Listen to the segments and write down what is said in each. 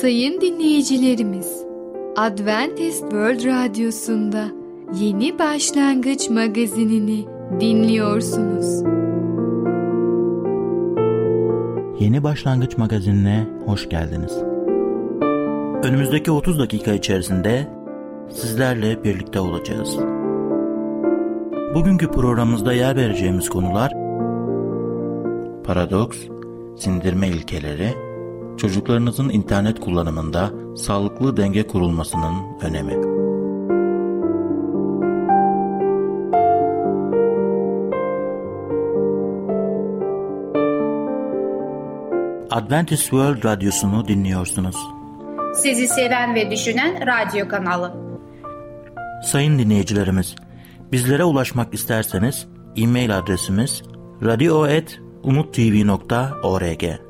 Sayın dinleyicilerimiz, Adventist World Radyosu'nda Yeni Başlangıç magazinini dinliyorsunuz. Yeni Başlangıç magazinine hoş geldiniz. Önümüzdeki 30 dakika içerisinde sizlerle birlikte olacağız. Bugünkü programımızda yer vereceğimiz konular paradoks, sindirme ilkeleri, çocuklarınızın internet kullanımında sağlıklı denge kurulmasının önemi. Adventist World Radyosu'nu dinliyorsunuz. Sizi seven ve düşünen radyo kanalı. Sayın dinleyicilerimiz, bizlere ulaşmak isterseniz e-mail adresimiz radio.umutv.org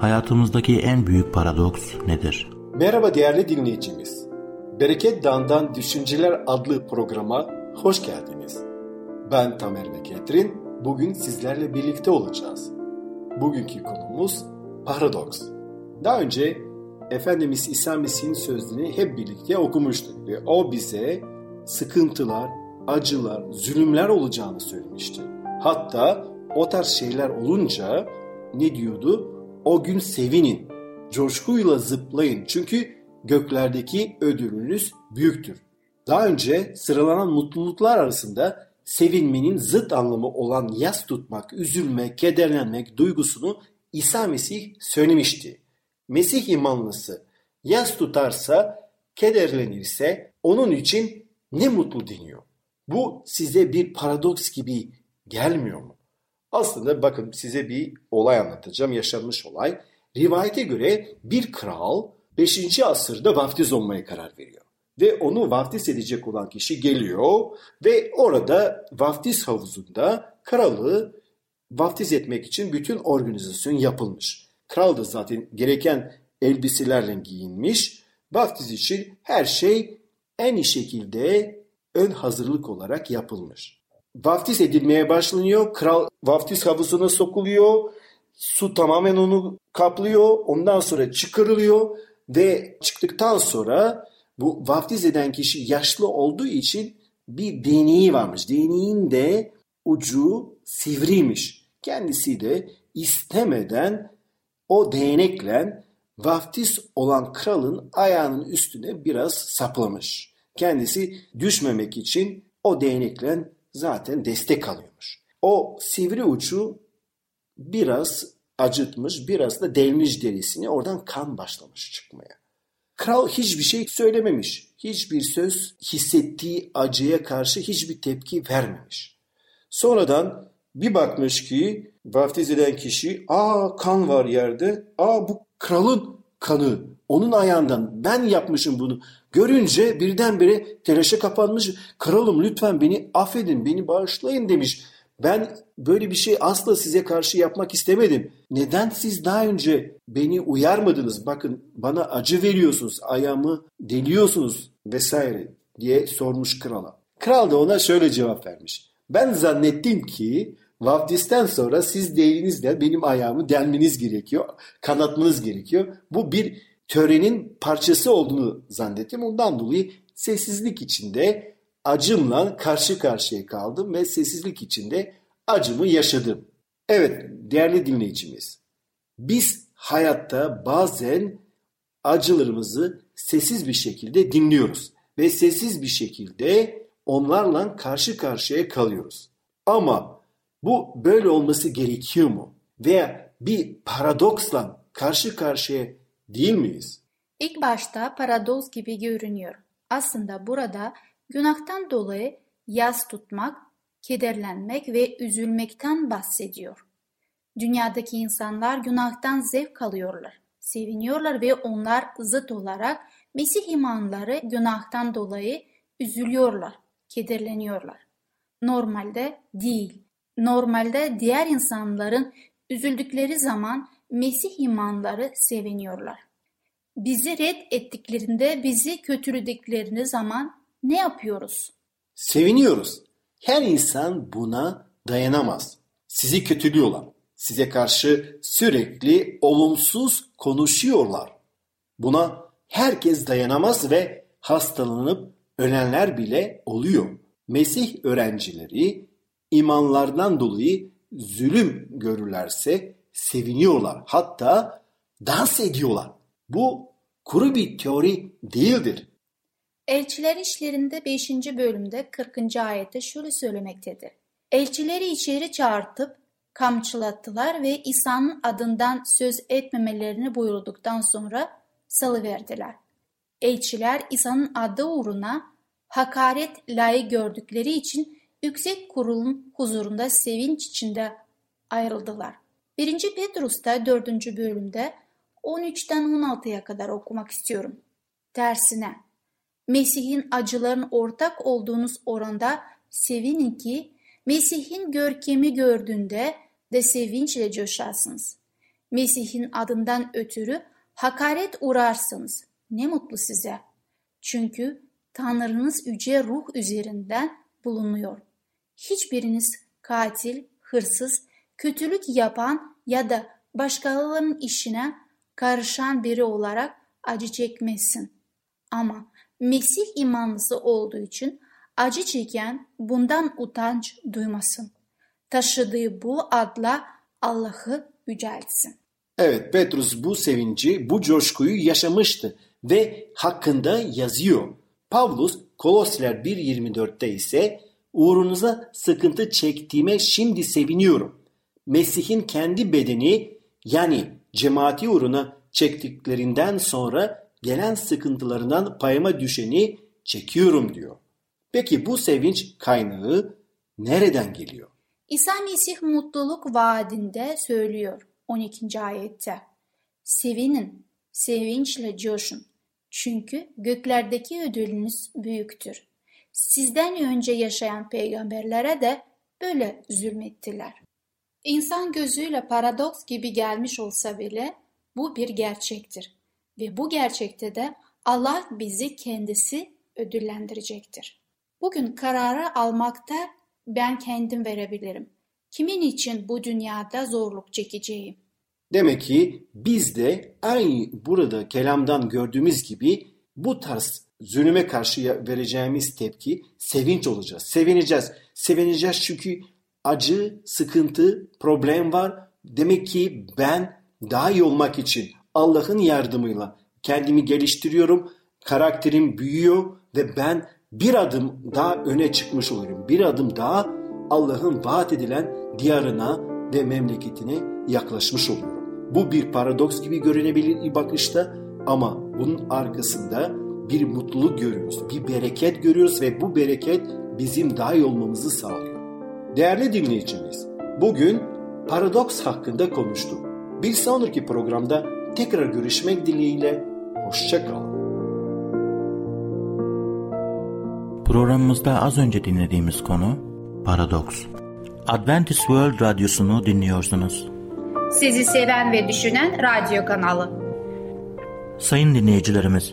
Hayatımızdaki en büyük paradoks nedir? Merhaba değerli dinleyicimiz. Bereket Dağı'ndan Düşünceler adlı programa hoş geldiniz. Ben Tamer ve Ketrin. Bugün sizlerle birlikte olacağız. Bugünkü konumuz paradoks. Daha önce Efendimiz İsa Mesih'in sözlerini hep birlikte okumuştuk ve o bize sıkıntılar, acılar, zulümler olacağını söylemişti. Hatta o tarz şeyler olunca ne diyordu? O gün sevinin, coşkuyla zıplayın çünkü göklerdeki ödülünüz büyüktür. Daha önce sıralanan mutluluklar arasında sevinmenin zıt anlamı olan yas tutmak, üzülmek, kederlenmek duygusunu İsa Mesih söylemişti. Mesih imanlısı yas tutarsa, kederlenirse onun için ne mutlu deniyor. Bu size bir paradoks gibi gelmiyor mu? Aslında bakın size bir olay anlatacağım, yaşanmış olay. Rivayete göre bir kral 5. asırda vaftiz olmaya karar veriyor. Ve onu vaftiz edecek olan kişi geliyor ve orada vaftiz havuzunda kralı vaftiz etmek için bütün organizasyon yapılmış. Kral da zaten gereken elbiselerle giyinmiş. Vaftiz için her şey en iyi şekilde ön hazırlık olarak yapılmış. Vaftiz edilmeye başlanıyor. Kral vaftiz havuzuna sokuluyor. Su tamamen onu kaplıyor. Ondan sonra çıkarılıyor ve çıktıktan sonra bu vaftiz eden kişi yaşlı olduğu için bir değneği varmış. Değneğin de ucu sivriymiş. Kendisi de istemeden o değnekle vaftiz olan kralın ayağının üstüne biraz saplamış. Kendisi düşmemek için o değnekle zaten destek alıyormuş. O sivri ucu biraz acıtmış, biraz da delmiş derisini oradan kan başlamış çıkmaya. Kral hiçbir şey söylememiş. Hiçbir söz hissettiği acıya karşı hiçbir tepki vermemiş. Sonradan bir bakmış ki vaftiz eden kişi aa kan var yerde. Aa bu kralın kanı. Onun ayağından ben yapmışım bunu. Görünce birdenbire telaşa kapanmış. Kralım lütfen beni affedin, beni bağışlayın demiş. Ben böyle bir şey asla size karşı yapmak istemedim. Neden siz daha önce beni uyarmadınız? Bakın bana acı veriyorsunuz, ayağımı deliyorsunuz vesaire diye sormuş krala. Kral da ona şöyle cevap vermiş. Ben zannettim ki vaftisten sonra siz değerinizle benim ayağımı delmeniz gerekiyor, kanatmanız gerekiyor. Bu bir törenin parçası olduğunu zannettim. Ondan dolayı sessizlik içinde acımla karşı karşıya kaldım ve sessizlik içinde acımı yaşadım. Evet değerli dinleyicimiz, biz hayatta bazen acılarımızı sessiz bir şekilde dinliyoruz ve sessiz bir şekilde onlarla karşı karşıya kalıyoruz. Ama bu böyle olması gerekiyor mu? Veya bir paradoksla karşı karşıya değil miyiz? İlk başta paradoks gibi görünüyor. Aslında burada günahtan dolayı yas tutmak, kederlenmek ve üzülmekten bahsediyor. Dünyadaki insanlar günahtan zevk alıyorlar. seviniyorlar ve onlar zıt olarak Mesih imanları günahtan dolayı üzülüyorlar, kederleniyorlar. Normalde değil. Normalde diğer insanların üzüldükleri zaman Mesih imanları seviniyorlar. Bizi red ettiklerinde, bizi kötülediklerini zaman ne yapıyoruz? Seviniyoruz. Her insan buna dayanamaz. Sizi kötülüyorlar. Size karşı sürekli olumsuz konuşuyorlar. Buna herkes dayanamaz ve hastalanıp ölenler bile oluyor. Mesih öğrencileri imanlardan dolayı zulüm görürlerse seviniyorlar. Hatta dans ediyorlar. Bu kuru bir teori değildir. Elçiler işlerinde 5. bölümde 40. ayette şöyle söylemektedir. Elçileri içeri çağırtıp kamçılattılar ve İsa'nın adından söz etmemelerini buyurduktan sonra salıverdiler. Elçiler İsa'nın adı uğruna hakaret layık gördükleri için yüksek kurulun huzurunda sevinç içinde ayrıldılar. 1. Petrus'ta 4. bölümde 13'ten 16'ya kadar okumak istiyorum. Tersine Mesih'in acıların ortak olduğunuz oranda sevinin ki Mesih'in görkemi gördüğünde de sevinçle coşarsınız. Mesih'in adından ötürü hakaret uğrarsınız. Ne mutlu size. Çünkü Tanrınız yüce ruh üzerinden bulunuyor. Hiçbiriniz katil, hırsız, kötülük yapan ya da başkalarının işine karışan biri olarak acı çekmesin. Ama Mesih imanlısı olduğu için acı çeken bundan utanç duymasın. Taşıdığı bu adla Allah'ı yüceltsin. Evet Petrus bu sevinci, bu coşkuyu yaşamıştı ve hakkında yazıyor. Pavlus Kolosler 1.24'te ise uğrunuza sıkıntı çektiğime şimdi seviniyorum. Mesih'in kendi bedeni yani cemaati uğruna çektiklerinden sonra gelen sıkıntılarından payıma düşeni çekiyorum diyor. Peki bu sevinç kaynağı nereden geliyor? İsa Mesih mutluluk vaadinde söylüyor 12. ayette. Sevinin, sevinçle coşun. Çünkü göklerdeki ödülünüz büyüktür. Sizden önce yaşayan peygamberlere de böyle zulmettiler. İnsan gözüyle paradoks gibi gelmiş olsa bile bu bir gerçektir. Ve bu gerçekte de Allah bizi kendisi ödüllendirecektir. Bugün kararı almakta ben kendim verebilirim. Kimin için bu dünyada zorluk çekeceğim? Demek ki biz de aynı burada kelamdan gördüğümüz gibi bu tarz zulüme karşı vereceğimiz tepki sevinç olacağız. Sevineceğiz. Sevineceğiz çünkü acı, sıkıntı, problem var. Demek ki ben daha iyi olmak için Allah'ın yardımıyla kendimi geliştiriyorum. Karakterim büyüyor ve ben bir adım daha öne çıkmış oluyorum. Bir adım daha Allah'ın vaat edilen diyarına ve memleketine yaklaşmış oluyorum. Bu bir paradoks gibi görünebilir ilk bakışta ama bunun arkasında bir mutluluk görüyoruz, bir bereket görüyoruz ve bu bereket bizim daha iyi olmamızı sağlıyor. Değerli dinleyicimiz, bugün paradoks hakkında konuştuk. Bir sonraki programda tekrar görüşmek dileğiyle, hoşçakalın. Programımızda az önce dinlediğimiz konu paradoks. Adventist World Radyosu'nu dinliyorsunuz. Sizi seven ve düşünen radyo kanalı. Sayın dinleyicilerimiz,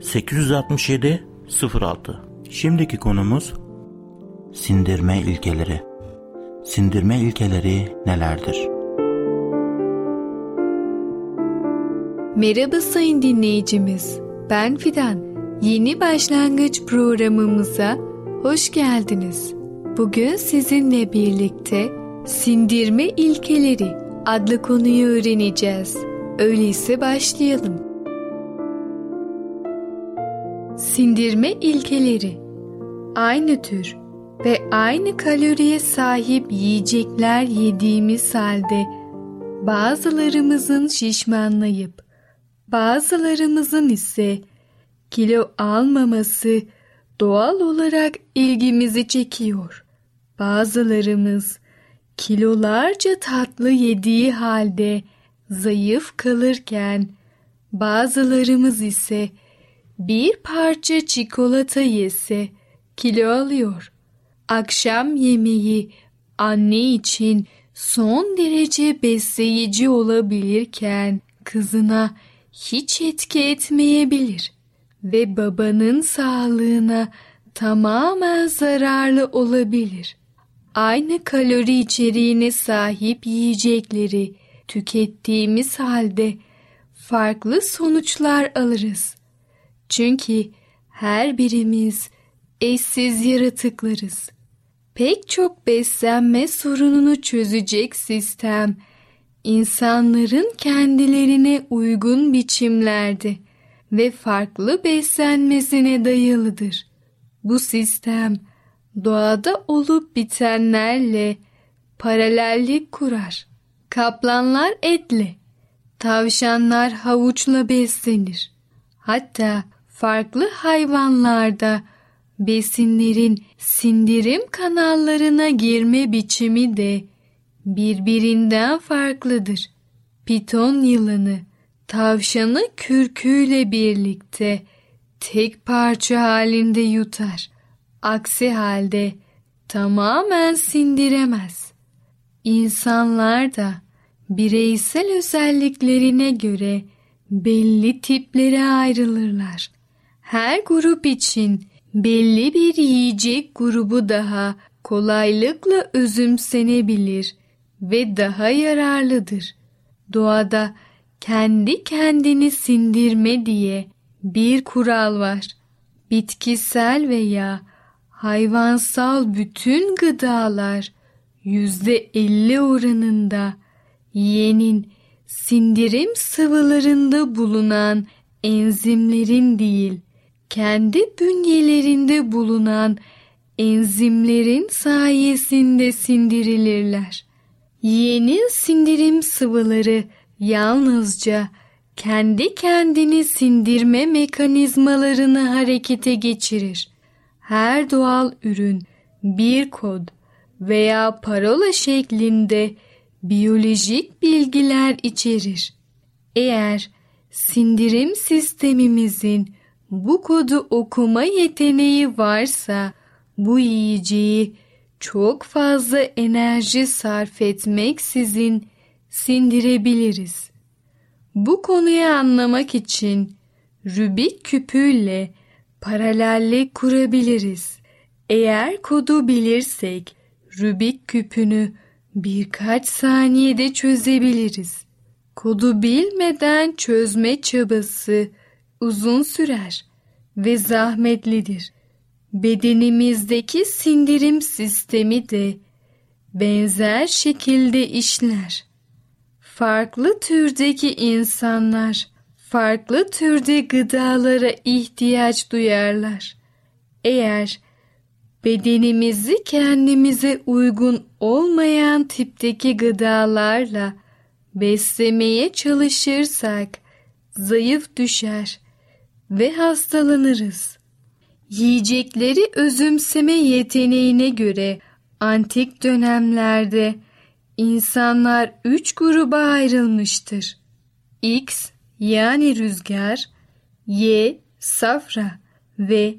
867 06 Şimdiki konumuz sindirme ilkeleri. Sindirme ilkeleri nelerdir? Merhaba sayın dinleyicimiz. Ben Fidan. Yeni başlangıç programımıza hoş geldiniz. Bugün sizinle birlikte sindirme ilkeleri adlı konuyu öğreneceğiz. Öyleyse başlayalım. Sindirme ilkeleri Aynı tür ve aynı kaloriye sahip yiyecekler yediğimiz halde bazılarımızın şişmanlayıp bazılarımızın ise kilo almaması doğal olarak ilgimizi çekiyor. Bazılarımız kilolarca tatlı yediği halde zayıf kalırken bazılarımız ise bir parça çikolata yese kilo alıyor. Akşam yemeği anne için son derece besleyici olabilirken kızına hiç etki etmeyebilir ve babanın sağlığına tamamen zararlı olabilir. Aynı kalori içeriğine sahip yiyecekleri tükettiğimiz halde farklı sonuçlar alırız. Çünkü her birimiz eşsiz yaratıklarız. Pek çok beslenme sorununu çözecek sistem insanların kendilerine uygun biçimlerde ve farklı beslenmesine dayalıdır. Bu sistem doğada olup bitenlerle paralellik kurar. Kaplanlar etle, tavşanlar havuçla beslenir. Hatta farklı hayvanlarda besinlerin sindirim kanallarına girme biçimi de birbirinden farklıdır. Piton yılanı tavşanı kürküyle birlikte tek parça halinde yutar. Aksi halde tamamen sindiremez. İnsanlar da bireysel özelliklerine göre belli tiplere ayrılırlar. Her grup için belli bir yiyecek grubu daha kolaylıkla özümsenebilir ve daha yararlıdır. Doğada kendi kendini sindirme diye bir kural var. Bitkisel veya hayvansal bütün gıdalar yüzde elli oranında yenin sindirim sıvılarında bulunan enzimlerin değil, kendi bünyelerinde bulunan enzimlerin sayesinde sindirilirler. Yeğenin sindirim sıvıları yalnızca kendi kendini sindirme mekanizmalarını harekete geçirir. Her doğal ürün bir kod veya parola şeklinde biyolojik bilgiler içerir. Eğer sindirim sistemimizin bu kodu okuma yeteneği varsa bu yiyeceği çok fazla enerji sarf etmeksizin sindirebiliriz. Bu konuyu anlamak için Rubik küpüyle paralellik kurabiliriz. Eğer kodu bilirsek Rubik küpünü birkaç saniyede çözebiliriz. Kodu bilmeden çözme çabası uzun sürer ve zahmetlidir. Bedenimizdeki sindirim sistemi de benzer şekilde işler. Farklı türdeki insanlar farklı türde gıdalara ihtiyaç duyarlar. Eğer bedenimizi kendimize uygun olmayan tipteki gıdalarla beslemeye çalışırsak zayıf düşer ve hastalanırız. Yiyecekleri özümseme yeteneğine göre antik dönemlerde insanlar üç gruba ayrılmıştır. X yani rüzgar, Y safra ve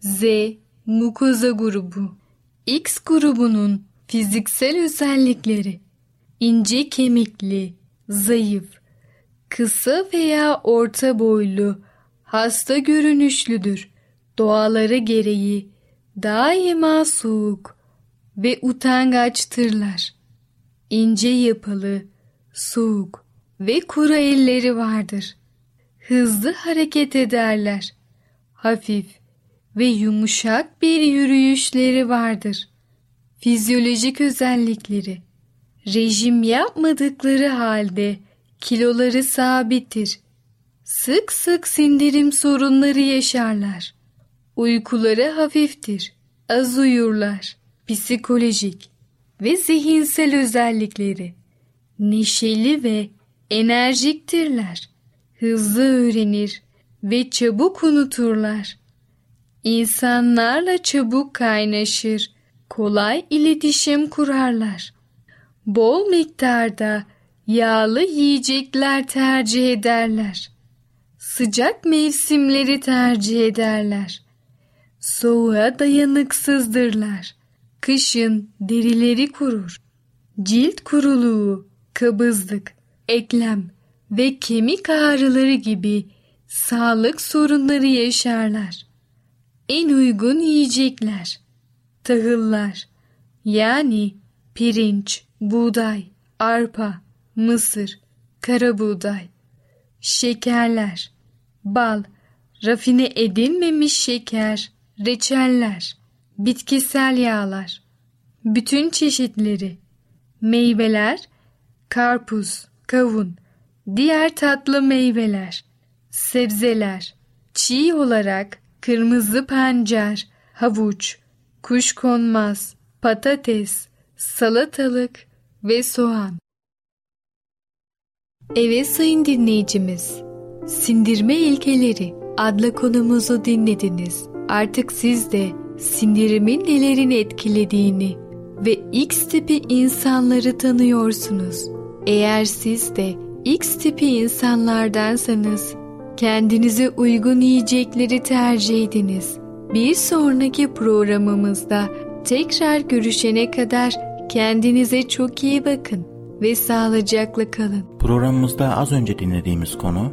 Z mukoza grubu. X grubunun fiziksel özellikleri ince kemikli, zayıf, kısa veya orta boylu, hasta görünüşlüdür. Doğaları gereği daima soğuk ve utangaçtırlar. İnce yapılı, soğuk ve kuru elleri vardır. Hızlı hareket ederler. Hafif ve yumuşak bir yürüyüşleri vardır. Fizyolojik özellikleri Rejim yapmadıkları halde kiloları sabittir. Sık sık sindirim sorunları yaşarlar. Uykuları hafiftir, az uyurlar. Psikolojik ve zihinsel özellikleri neşeli ve enerjiktirler. Hızlı öğrenir ve çabuk unuturlar. İnsanlarla çabuk kaynaşır, kolay iletişim kurarlar. Bol miktarda yağlı yiyecekler tercih ederler. Sıcak mevsimleri tercih ederler. Soğuğa dayanıksızdırlar. Kışın derileri kurur. Cilt kuruluğu, kabızlık, eklem ve kemik ağrıları gibi sağlık sorunları yaşarlar. En uygun yiyecekler, tahıllar yani pirinç, buğday, arpa, mısır, kara buğday, şekerler, bal, rafine edilmemiş şeker, reçeller, bitkisel yağlar, bütün çeşitleri, meyveler, karpuz, kavun, diğer tatlı meyveler, sebzeler, çiğ olarak kırmızı pancar, havuç, kuşkonmaz, patates, salatalık ve soğan. Evet sayın dinleyicimiz, sindirme ilkeleri adlı konumuzu dinlediniz. Artık siz de sindirimin nelerini etkilediğini ve X tipi insanları tanıyorsunuz. Eğer siz de X tipi insanlardansanız kendinize uygun yiyecekleri tercih ediniz. Bir sonraki programımızda tekrar görüşene kadar kendinize çok iyi bakın ve sağlıcakla kalın. Programımızda az önce dinlediğimiz konu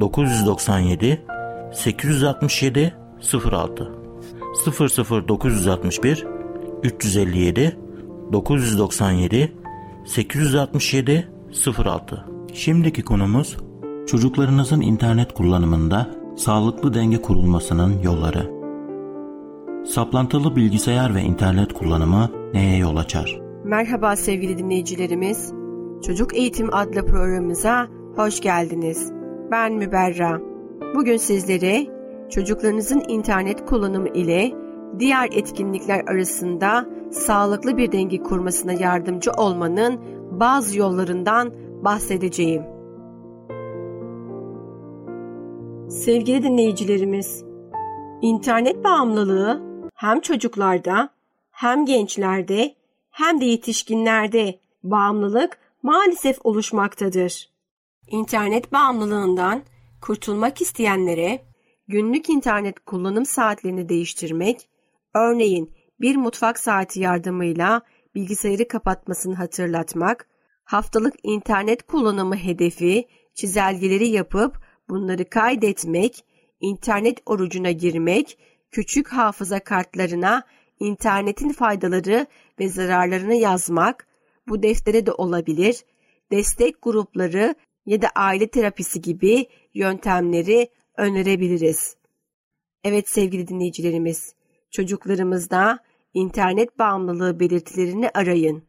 997 867 06 00961 357 997 867 06 Şimdiki konumuz çocuklarınızın internet kullanımında sağlıklı denge kurulmasının yolları. Saplantılı bilgisayar ve internet kullanımı neye yol açar? Merhaba sevgili dinleyicilerimiz. Çocuk Eğitim adlı programımıza hoş geldiniz. Ben Müberra. Bugün sizlere çocuklarınızın internet kullanımı ile diğer etkinlikler arasında sağlıklı bir denge kurmasına yardımcı olmanın bazı yollarından bahsedeceğim. Sevgili dinleyicilerimiz, internet bağımlılığı hem çocuklarda hem gençlerde hem de yetişkinlerde bağımlılık maalesef oluşmaktadır. İnternet bağımlılığından kurtulmak isteyenlere günlük internet kullanım saatlerini değiştirmek, örneğin bir mutfak saati yardımıyla bilgisayarı kapatmasını hatırlatmak, haftalık internet kullanımı hedefi, çizelgeleri yapıp bunları kaydetmek, internet orucuna girmek, küçük hafıza kartlarına internetin faydaları ve zararlarını yazmak, bu deftere de olabilir, destek grupları ya da aile terapisi gibi yöntemleri önerebiliriz. Evet sevgili dinleyicilerimiz, çocuklarımızda internet bağımlılığı belirtilerini arayın.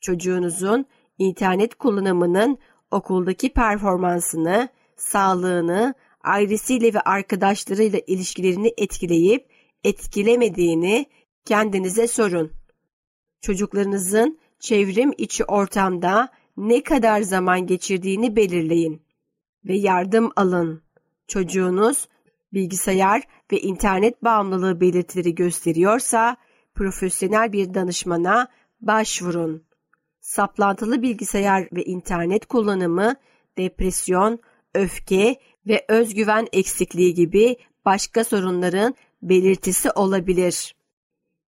Çocuğunuzun internet kullanımının okuldaki performansını, sağlığını, ailesiyle ve arkadaşlarıyla ilişkilerini etkileyip etkilemediğini kendinize sorun. Çocuklarınızın çevrim içi ortamda ne kadar zaman geçirdiğini belirleyin ve yardım alın. Çocuğunuz bilgisayar ve internet bağımlılığı belirtileri gösteriyorsa profesyonel bir danışmana başvurun. Saplantılı bilgisayar ve internet kullanımı depresyon, öfke ve özgüven eksikliği gibi başka sorunların belirtisi olabilir.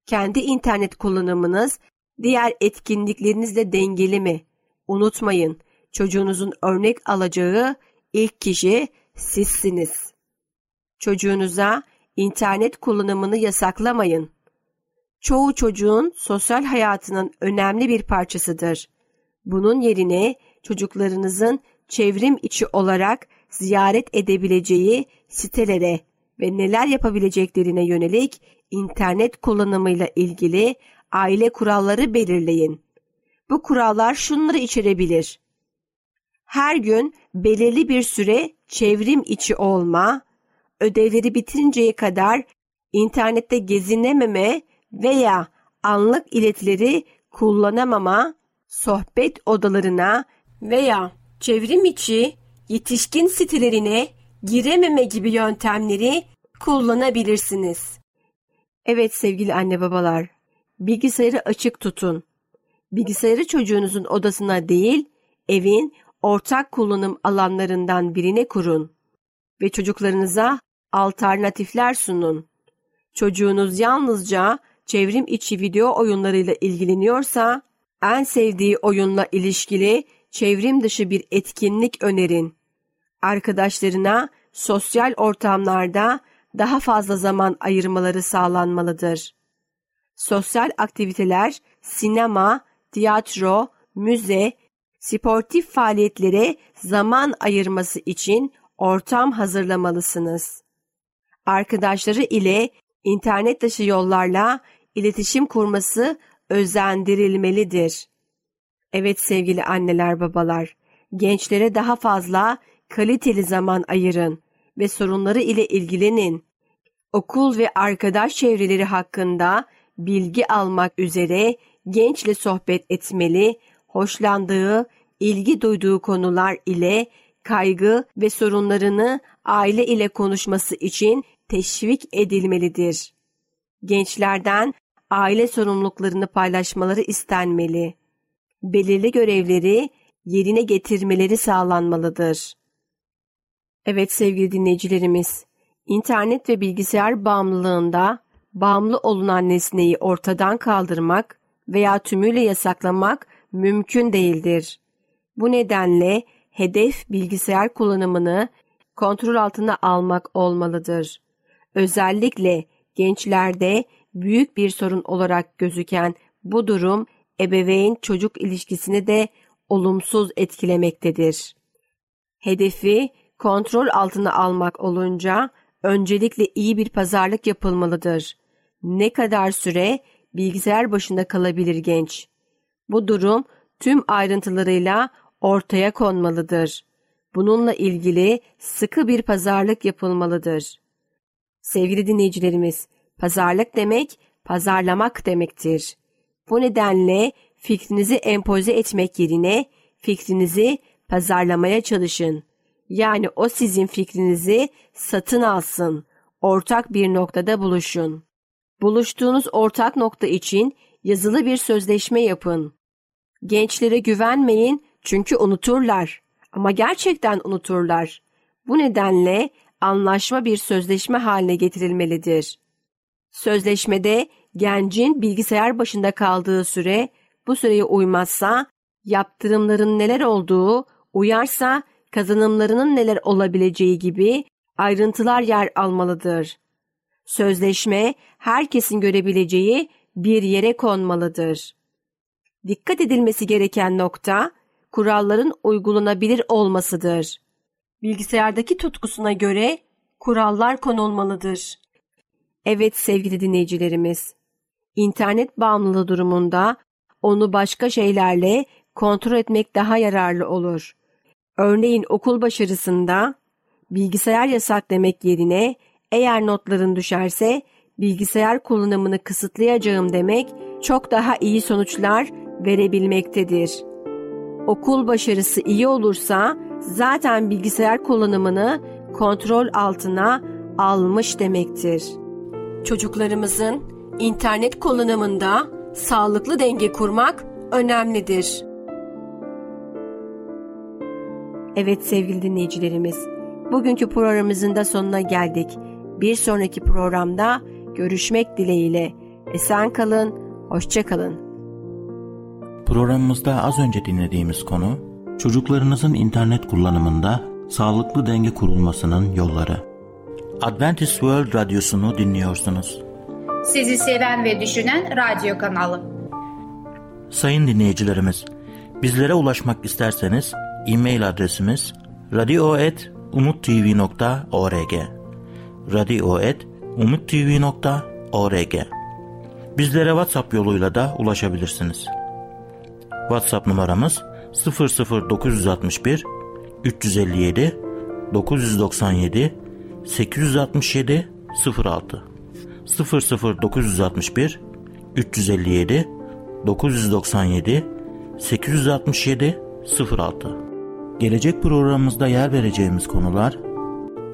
Kendi internet kullanımınız diğer etkinliklerinizle dengeli mi? Unutmayın, çocuğunuzun örnek alacağı ilk kişi sizsiniz. Çocuğunuza internet kullanımını yasaklamayın. Çoğu çocuğun sosyal hayatının önemli bir parçasıdır. Bunun yerine çocuklarınızın çevrim içi olarak ziyaret edebileceği sitelere ve neler yapabileceklerine yönelik internet kullanımıyla ilgili aile kuralları belirleyin. Bu kurallar şunları içerebilir. Her gün belirli bir süre çevrim içi olma, ödevleri bitinceye kadar internette gezinememe veya anlık iletileri kullanamama, sohbet odalarına veya çevrim içi yetişkin sitelerine girememe gibi yöntemleri kullanabilirsiniz. Evet sevgili anne babalar, bilgisayarı açık tutun. Bilgisayarı çocuğunuzun odasına değil, evin ortak kullanım alanlarından birine kurun ve çocuklarınıza alternatifler sunun. Çocuğunuz yalnızca çevrim içi video oyunlarıyla ilgileniyorsa, en sevdiği oyunla ilişkili çevrim dışı bir etkinlik önerin. Arkadaşlarına sosyal ortamlarda daha fazla zaman ayırmaları sağlanmalıdır. Sosyal aktiviteler, sinema, tiyatro, müze, sportif faaliyetlere zaman ayırması için ortam hazırlamalısınız. Arkadaşları ile internet dışı yollarla iletişim kurması özendirilmelidir. Evet sevgili anneler babalar, gençlere daha fazla kaliteli zaman ayırın ve sorunları ile ilgilenin. Okul ve arkadaş çevreleri hakkında bilgi almak üzere gençle sohbet etmeli, hoşlandığı, ilgi duyduğu konular ile kaygı ve sorunlarını aile ile konuşması için teşvik edilmelidir. Gençlerden aile sorumluluklarını paylaşmaları istenmeli. Belirli görevleri yerine getirmeleri sağlanmalıdır. Evet sevgili dinleyicilerimiz, internet ve bilgisayar bağımlılığında bağımlı olunan nesneyi ortadan kaldırmak veya tümüyle yasaklamak mümkün değildir. Bu nedenle hedef bilgisayar kullanımını kontrol altına almak olmalıdır. Özellikle gençlerde büyük bir sorun olarak gözüken bu durum ebeveyn çocuk ilişkisini de olumsuz etkilemektedir. Hedefi kontrol altına almak olunca öncelikle iyi bir pazarlık yapılmalıdır. Ne kadar süre bilgisayar başında kalabilir genç? Bu durum tüm ayrıntılarıyla ortaya konmalıdır. Bununla ilgili sıkı bir pazarlık yapılmalıdır. Sevgili dinleyicilerimiz, pazarlık demek pazarlamak demektir. Bu nedenle fikrinizi empoze etmek yerine fikrinizi pazarlamaya çalışın. Yani o sizin fikrinizi satın alsın. Ortak bir noktada buluşun. Buluştuğunuz ortak nokta için yazılı bir sözleşme yapın. Gençlere güvenmeyin çünkü unuturlar. Ama gerçekten unuturlar. Bu nedenle anlaşma bir sözleşme haline getirilmelidir. Sözleşmede gencin bilgisayar başında kaldığı süre bu süreye uymazsa yaptırımların neler olduğu, uyarsa kazanımlarının neler olabileceği gibi ayrıntılar yer almalıdır. Sözleşme herkesin görebileceği bir yere konmalıdır. Dikkat edilmesi gereken nokta kuralların uygulanabilir olmasıdır. Bilgisayardaki tutkusuna göre kurallar konulmalıdır. Evet sevgili dinleyicilerimiz, internet bağımlılığı durumunda onu başka şeylerle kontrol etmek daha yararlı olur. Örneğin okul başarısında bilgisayar yasak demek yerine eğer notların düşerse bilgisayar kullanımını kısıtlayacağım demek çok daha iyi sonuçlar verebilmektedir. Okul başarısı iyi olursa zaten bilgisayar kullanımını kontrol altına almış demektir. Çocuklarımızın internet kullanımında sağlıklı denge kurmak önemlidir. Evet sevgili dinleyicilerimiz, bugünkü programımızın da sonuna geldik. Bir sonraki programda görüşmek dileğiyle. Esen kalın, hoşça kalın. Programımızda az önce dinlediğimiz konu, çocuklarınızın internet kullanımında Sağlıklı denge kurulmasının yolları. Adventist World Radyosu'nu dinliyorsunuz. Sizi seven ve düşünen radyo kanalı. Sayın dinleyicilerimiz, bizlere ulaşmak isterseniz e-mail adresimiz radio.umutv.org radio.umutv.org Bizlere WhatsApp yoluyla da ulaşabilirsiniz. WhatsApp numaramız 00961 357 997 867 06 00961 357 997 867 06 Gelecek programımızda yer vereceğimiz konular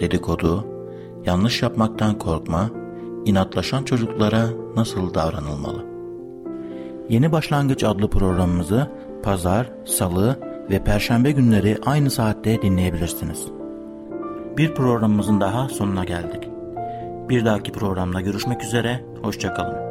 dedikodu, yanlış yapmaktan korkma, inatlaşan çocuklara nasıl davranılmalı? Yeni Başlangıç adlı programımızı pazar, salı ve perşembe günleri aynı saatte dinleyebilirsiniz. Bir programımızın daha sonuna geldik. Bir dahaki programda görüşmek üzere, hoşçakalın.